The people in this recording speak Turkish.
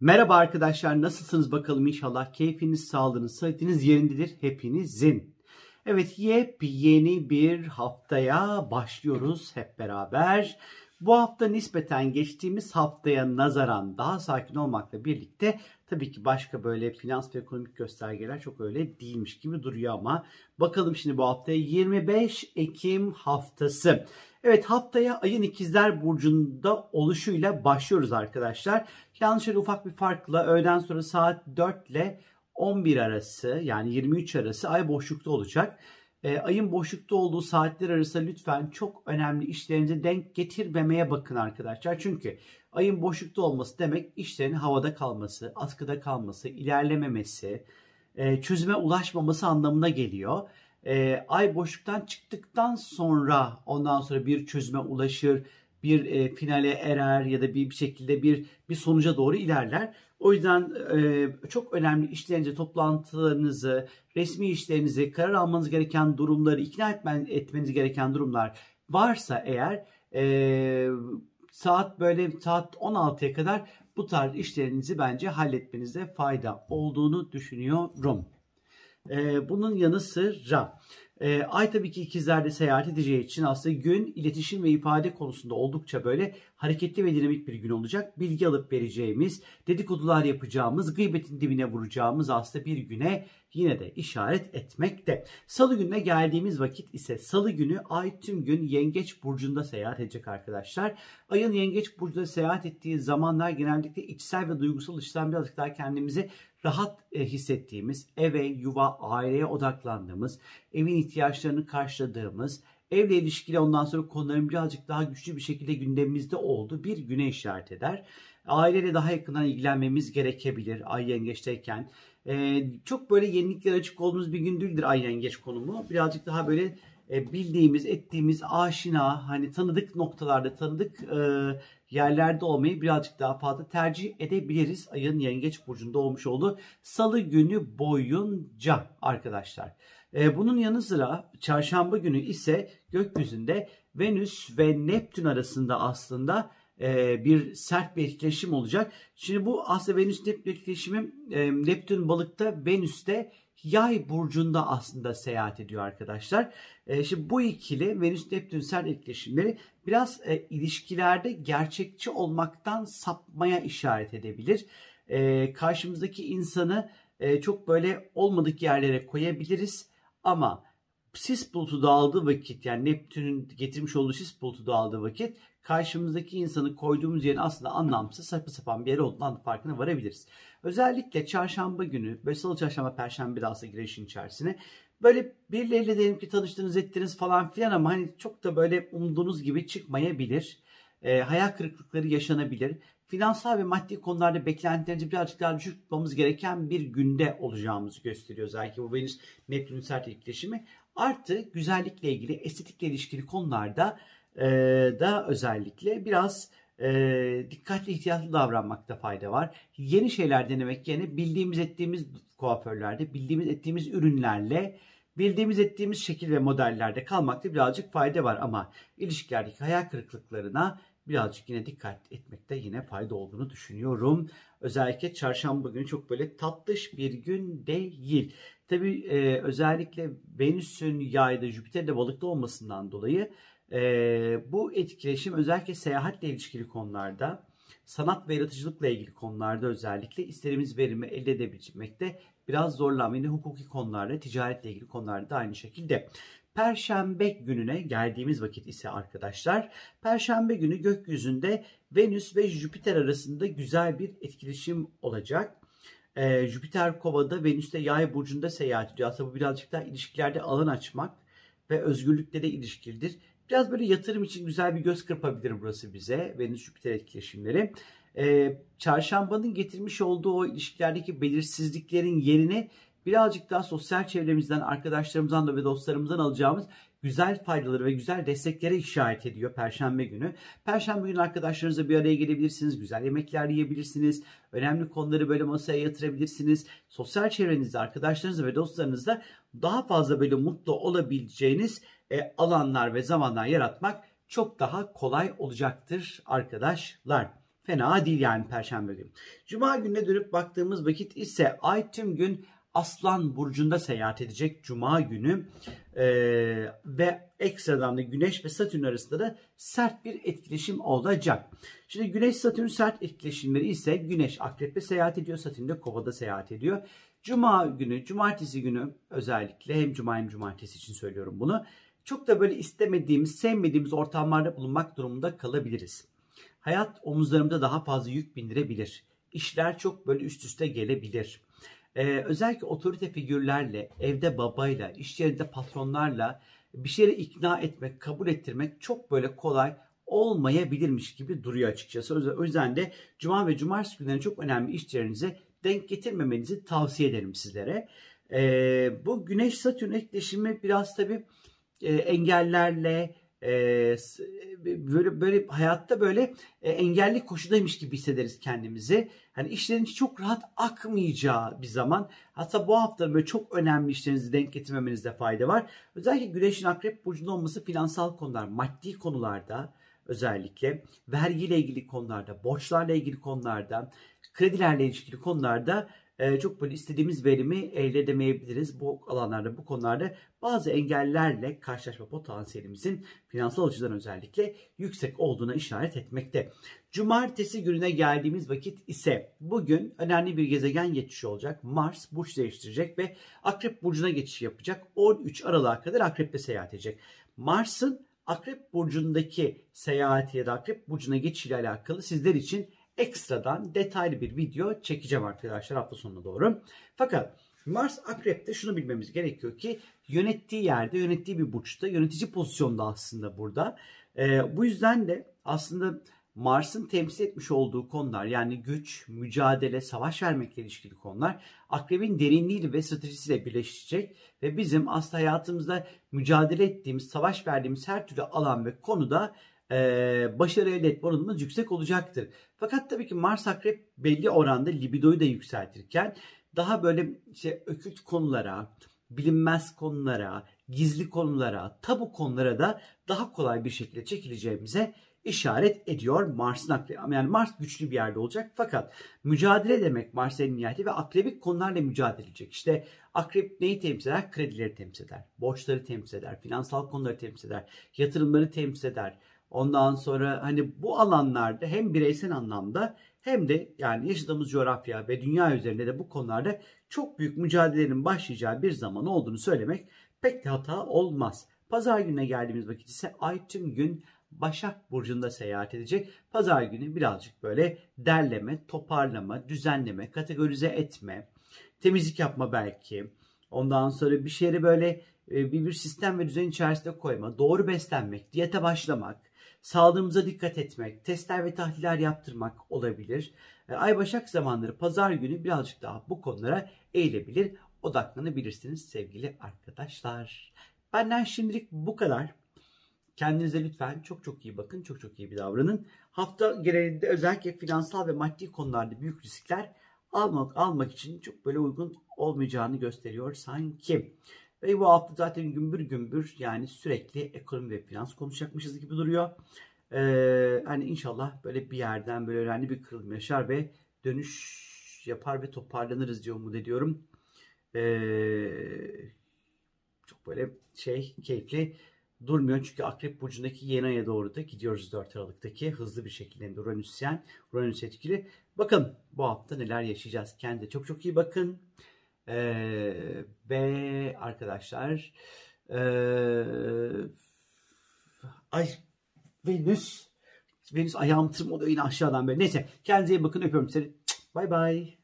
Merhaba arkadaşlar nasılsınız bakalım inşallah keyfiniz, sağlığınız, sıhhatiniz yerindedir hepinizin. Evet yepyeni bir haftaya başlıyoruz hep beraber. Bu hafta nispeten geçtiğimiz haftaya nazaran daha sakin olmakla birlikte tabii ki başka böyle finans ve ekonomik göstergeler çok öyle değilmiş gibi duruyor ama bakalım şimdi bu haftaya 25 Ekim haftası. Evet haftaya ayın ikizler burcunda oluşuyla başlıyoruz arkadaşlar. Şöyle ufak bir farkla öğleden sonra saat 4 ile 11 arası yani 23 arası ay boşlukta olacak. E, ayın boşlukta olduğu saatler arasında lütfen çok önemli işlerinize denk getirmemeye bakın arkadaşlar. Çünkü ayın boşlukta olması demek işlerin havada kalması, askıda kalması, ilerlememesi, e, çözüme ulaşmaması anlamına geliyor. E, ay boşluktan çıktıktan sonra ondan sonra bir çözüme ulaşır, bir e, finale erer ya da bir, bir şekilde bir bir sonuca doğru ilerler. O yüzden e, çok önemli işlerinizi, toplantılarınızı, resmi işlerinizi, karar almanız gereken durumları, ikna etmen, etmeniz gereken durumlar varsa eğer e, saat böyle saat 16'ya kadar bu tarz işlerinizi bence halletmenizde fayda olduğunu düşünüyorum. E, bunun yanı sıra e, ay tabii ki ikizlerde seyahat edeceği için aslında gün iletişim ve ifade konusunda oldukça böyle hareketli ve dinamik bir gün olacak. Bilgi alıp vereceğimiz, dedikodular yapacağımız, gıybetin dibine vuracağımız aslında bir güne yine de işaret etmekte. Salı gününe geldiğimiz vakit ise salı günü ay tüm gün yengeç burcunda seyahat edecek arkadaşlar. Ayın yengeç burcunda seyahat ettiği zamanlar genellikle içsel ve duygusal açıdan birazcık daha kendimizi rahat e, hissettiğimiz, eve, yuva, aileye odaklandığımız, evin ihtiyaçlarını karşıladığımız, evle ilişkili ondan sonra konuların birazcık daha güçlü bir şekilde gündemimizde olduğu bir güne işaret eder. Aileyle daha yakından ilgilenmemiz gerekebilir ay yengeçteyken. Ee, çok böyle yenilikler açık olduğumuz bir gün değildir ay yengeç konumu. Birazcık daha böyle e, bildiğimiz, ettiğimiz, aşina, hani tanıdık noktalarda, tanıdık e, yerlerde olmayı birazcık daha fazla tercih edebiliriz. Ayın yengeç burcunda olmuş oldu. Salı günü boyunca arkadaşlar. E, bunun yanı sıra çarşamba günü ise gökyüzünde Venüs ve Neptün arasında aslında bir sert bir etkileşim olacak. Şimdi bu aslında Venüs Neptün etkileşimi Neptün balıkta Venüs'te yay burcunda aslında seyahat ediyor arkadaşlar. E, şimdi bu ikili Venüs Neptün sert etkileşimleri biraz e, ilişkilerde gerçekçi olmaktan sapmaya işaret edebilir. E, karşımızdaki insanı e, çok böyle olmadık yerlere koyabiliriz ama sis bulutu dağıldığı vakit yani Neptün'ün getirmiş olduğu sis bulutu dağıldığı vakit karşımızdaki insanı koyduğumuz yerin aslında anlamsız saçma sapan bir yer olduğundan farkına varabiliriz. Özellikle çarşamba günü, böyle salı çarşamba perşembe de aslında girişin içerisine böyle birileriyle diyelim ki tanıştınız ettiniz falan filan ama hani çok da böyle umduğunuz gibi çıkmayabilir. E, hayal kırıklıkları yaşanabilir. Finansal ve maddi konularda beklentilerimizi birazcık daha düşük tutmamız gereken bir günde olacağımızı gösteriyor. Özellikle bu Venüs Neptün sert etkileşimi. Artı güzellikle ilgili, estetikle ilişkili konularda e, da özellikle biraz e, dikkatli ihtiyatlı davranmakta fayda var. Yeni şeyler denemek yerine bildiğimiz ettiğimiz kuaförlerde, bildiğimiz ettiğimiz ürünlerle bildiğimiz ettiğimiz şekil ve modellerde kalmakta birazcık fayda var ama ilişkilerdeki hayal kırıklıklarına birazcık yine dikkat etmekte yine fayda olduğunu düşünüyorum. Özellikle çarşamba günü çok böyle tatlış bir gün değil. Tabi e, özellikle Venüs'ün yayda Jüpiter'de balıkta olmasından dolayı e, bu etkileşim özellikle seyahatle ilişkili konularda, sanat ve yaratıcılıkla ilgili konularda özellikle istediğimiz verimi elde edebilmekte biraz zorlanma. Yine hukuki konularda, ticaretle ilgili konularda da aynı şekilde. Perşembe gününe geldiğimiz vakit ise arkadaşlar, Perşembe günü gökyüzünde Venüs ve Jüpiter arasında güzel bir etkileşim olacak. Ee, Jüpiter Kova'da, Venüs'te Yay burcunda seyahat ediyor. Aslında bu birazcık daha ilişkilerde alan açmak ve özgürlüklere ilişkilidir. Biraz böyle yatırım için güzel bir göz kırpabilir burası bize. Venüs Jüpiter etkileşimleri. Ee, çarşambanın getirmiş olduğu o ilişkilerdeki belirsizliklerin yerine birazcık daha sosyal çevremizden, arkadaşlarımızdan da ve dostlarımızdan alacağımız güzel faydaları ve güzel desteklere işaret ediyor Perşembe günü. Perşembe günü arkadaşlarınızla bir araya gelebilirsiniz, güzel yemekler yiyebilirsiniz, önemli konuları böyle masaya yatırabilirsiniz. Sosyal çevrenizde, arkadaşlarınızla ve dostlarınızla daha fazla böyle mutlu olabileceğiniz e, alanlar ve zamanlar yaratmak çok daha kolay olacaktır arkadaşlar. fena değil yani perşembe günü. Cuma gününe dönüp baktığımız vakit ise ay tüm gün Aslan Burcu'nda seyahat edecek Cuma günü ee, ve ekstradan da Güneş ve Satürn arasında da sert bir etkileşim olacak. Şimdi Güneş Satürn sert etkileşimleri ise Güneş Akrep'te seyahat ediyor, Satürn de Kova'da seyahat ediyor. Cuma günü, cumartesi günü özellikle hem cuma hem cumartesi için söylüyorum bunu. Çok da böyle istemediğimiz, sevmediğimiz ortamlarda bulunmak durumunda kalabiliriz. Hayat omuzlarımda daha fazla yük bindirebilir. İşler çok böyle üst üste gelebilir. Ee, özellikle otorite figürlerle, evde babayla, iş yerinde patronlarla bir şeyleri ikna etmek, kabul ettirmek çok böyle kolay olmayabilirmiş gibi duruyor açıkçası. O yüzden de cuma ve cumartesi günleri çok önemli işlerinize denk getirmemenizi tavsiye ederim sizlere. Ee, bu Güneş-Satürn etkileşimi biraz tabii e, engellerle, e, böyle böyle hayatta böyle e, engelli koşudaymış gibi hissederiz kendimizi. Hani işlerin çok rahat akmayacağı bir zaman. Hatta bu hafta böyle çok önemli işlerinizi denk getirmemenizde fayda var. Özellikle Güneş'in Akrep burcunda olması finansal konular, maddi konularda özellikle vergiyle ilgili konularda, borçlarla ilgili konularda, kredilerle ilgili konularda e, çok böyle istediğimiz verimi elde edemeyebiliriz. Bu alanlarda, bu konularda bazı engellerle karşılaşma potansiyelimizin finansal açıdan özellikle yüksek olduğuna işaret etmekte. Cumartesi gününe geldiğimiz vakit ise bugün önemli bir gezegen geçişi olacak. Mars burç değiştirecek ve Akrep burcuna geçiş yapacak. 13 Aralık'a kadar Akrep'te seyahat edecek. Mars'ın Akrep burcundaki seyahati ya da Akrep burcuna geçiş ile alakalı sizler için ekstradan detaylı bir video çekeceğim arkadaşlar hafta sonuna doğru. Fakat Mars Akrep'te şunu bilmemiz gerekiyor ki yönettiği yerde, yönettiği bir burçta, yönetici pozisyonda aslında burada. Ee, bu yüzden de aslında Mars'ın temsil etmiş olduğu konular yani güç, mücadele, savaş vermekle ilişkili konular akrebin derinliğiyle ve stratejisiyle birleşecek ve bizim aslında hayatımızda mücadele ettiğimiz, savaş verdiğimiz her türlü alan ve konuda e, başarı elde etme oranımız yüksek olacaktır. Fakat tabii ki Mars Akrep belli oranda libidoyu da yükseltirken daha böyle işte ökült konulara, bilinmez konulara, gizli konulara, tabu konulara da daha kolay bir şekilde çekileceğimize işaret ediyor Mars'ın akrebi. Yani Mars güçlü bir yerde olacak fakat mücadele demek Mars'ın niyeti ve akrebik konularla mücadele edecek. İşte akrep neyi temsil eder? Kredileri temsil eder, borçları temsil eder, finansal konuları temsil eder, yatırımları temsil eder, Ondan sonra hani bu alanlarda hem bireysel anlamda hem de yani yaşadığımız coğrafya ve dünya üzerinde de bu konularda çok büyük mücadelelerin başlayacağı bir zaman olduğunu söylemek pek de hata olmaz. Pazar gününe geldiğimiz vakit ise ay tüm gün Başak Burcu'nda seyahat edecek. Pazar günü birazcık böyle derleme, toparlama, düzenleme, kategorize etme, temizlik yapma belki. Ondan sonra bir şeyleri böyle e, bir, bir sistem ve düzen içerisinde koyma, doğru beslenmek, diyete başlamak, sağlığımıza dikkat etmek, testler ve tahliller yaptırmak olabilir. E, Ay Başak zamanları pazar günü birazcık daha bu konulara eğilebilir, odaklanabilirsiniz sevgili arkadaşlar. Benden şimdilik bu kadar. Kendinize lütfen çok çok iyi bakın, çok çok iyi bir davranın. Hafta genelinde özellikle finansal ve maddi konularda büyük riskler almak, almak için çok böyle uygun olmayacağını gösteriyor sanki. Ve bu hafta zaten gümbür gümbür yani sürekli ekonomi ve finans konuşacakmışız gibi duruyor. Ee, hani inşallah böyle bir yerden böyle önemli bir kırılım yaşar ve dönüş yapar ve toparlanırız diye umut ediyorum. Ee, çok böyle şey keyifli durmuyor. Çünkü Akrep Burcu'ndaki yeni aya doğru da gidiyoruz 4 Aralık'taki hızlı bir şekilde Uranüsyen, Uranüs etkili. Bakın bu hafta neler yaşayacağız. Kendinize çok çok iyi bakın. Ee, ve arkadaşlar ee, ay Venüs Venüs ayağım tırmalıyor yine aşağıdan böyle. Neyse kendinize iyi bakın öpüyorum seni. Bay bay.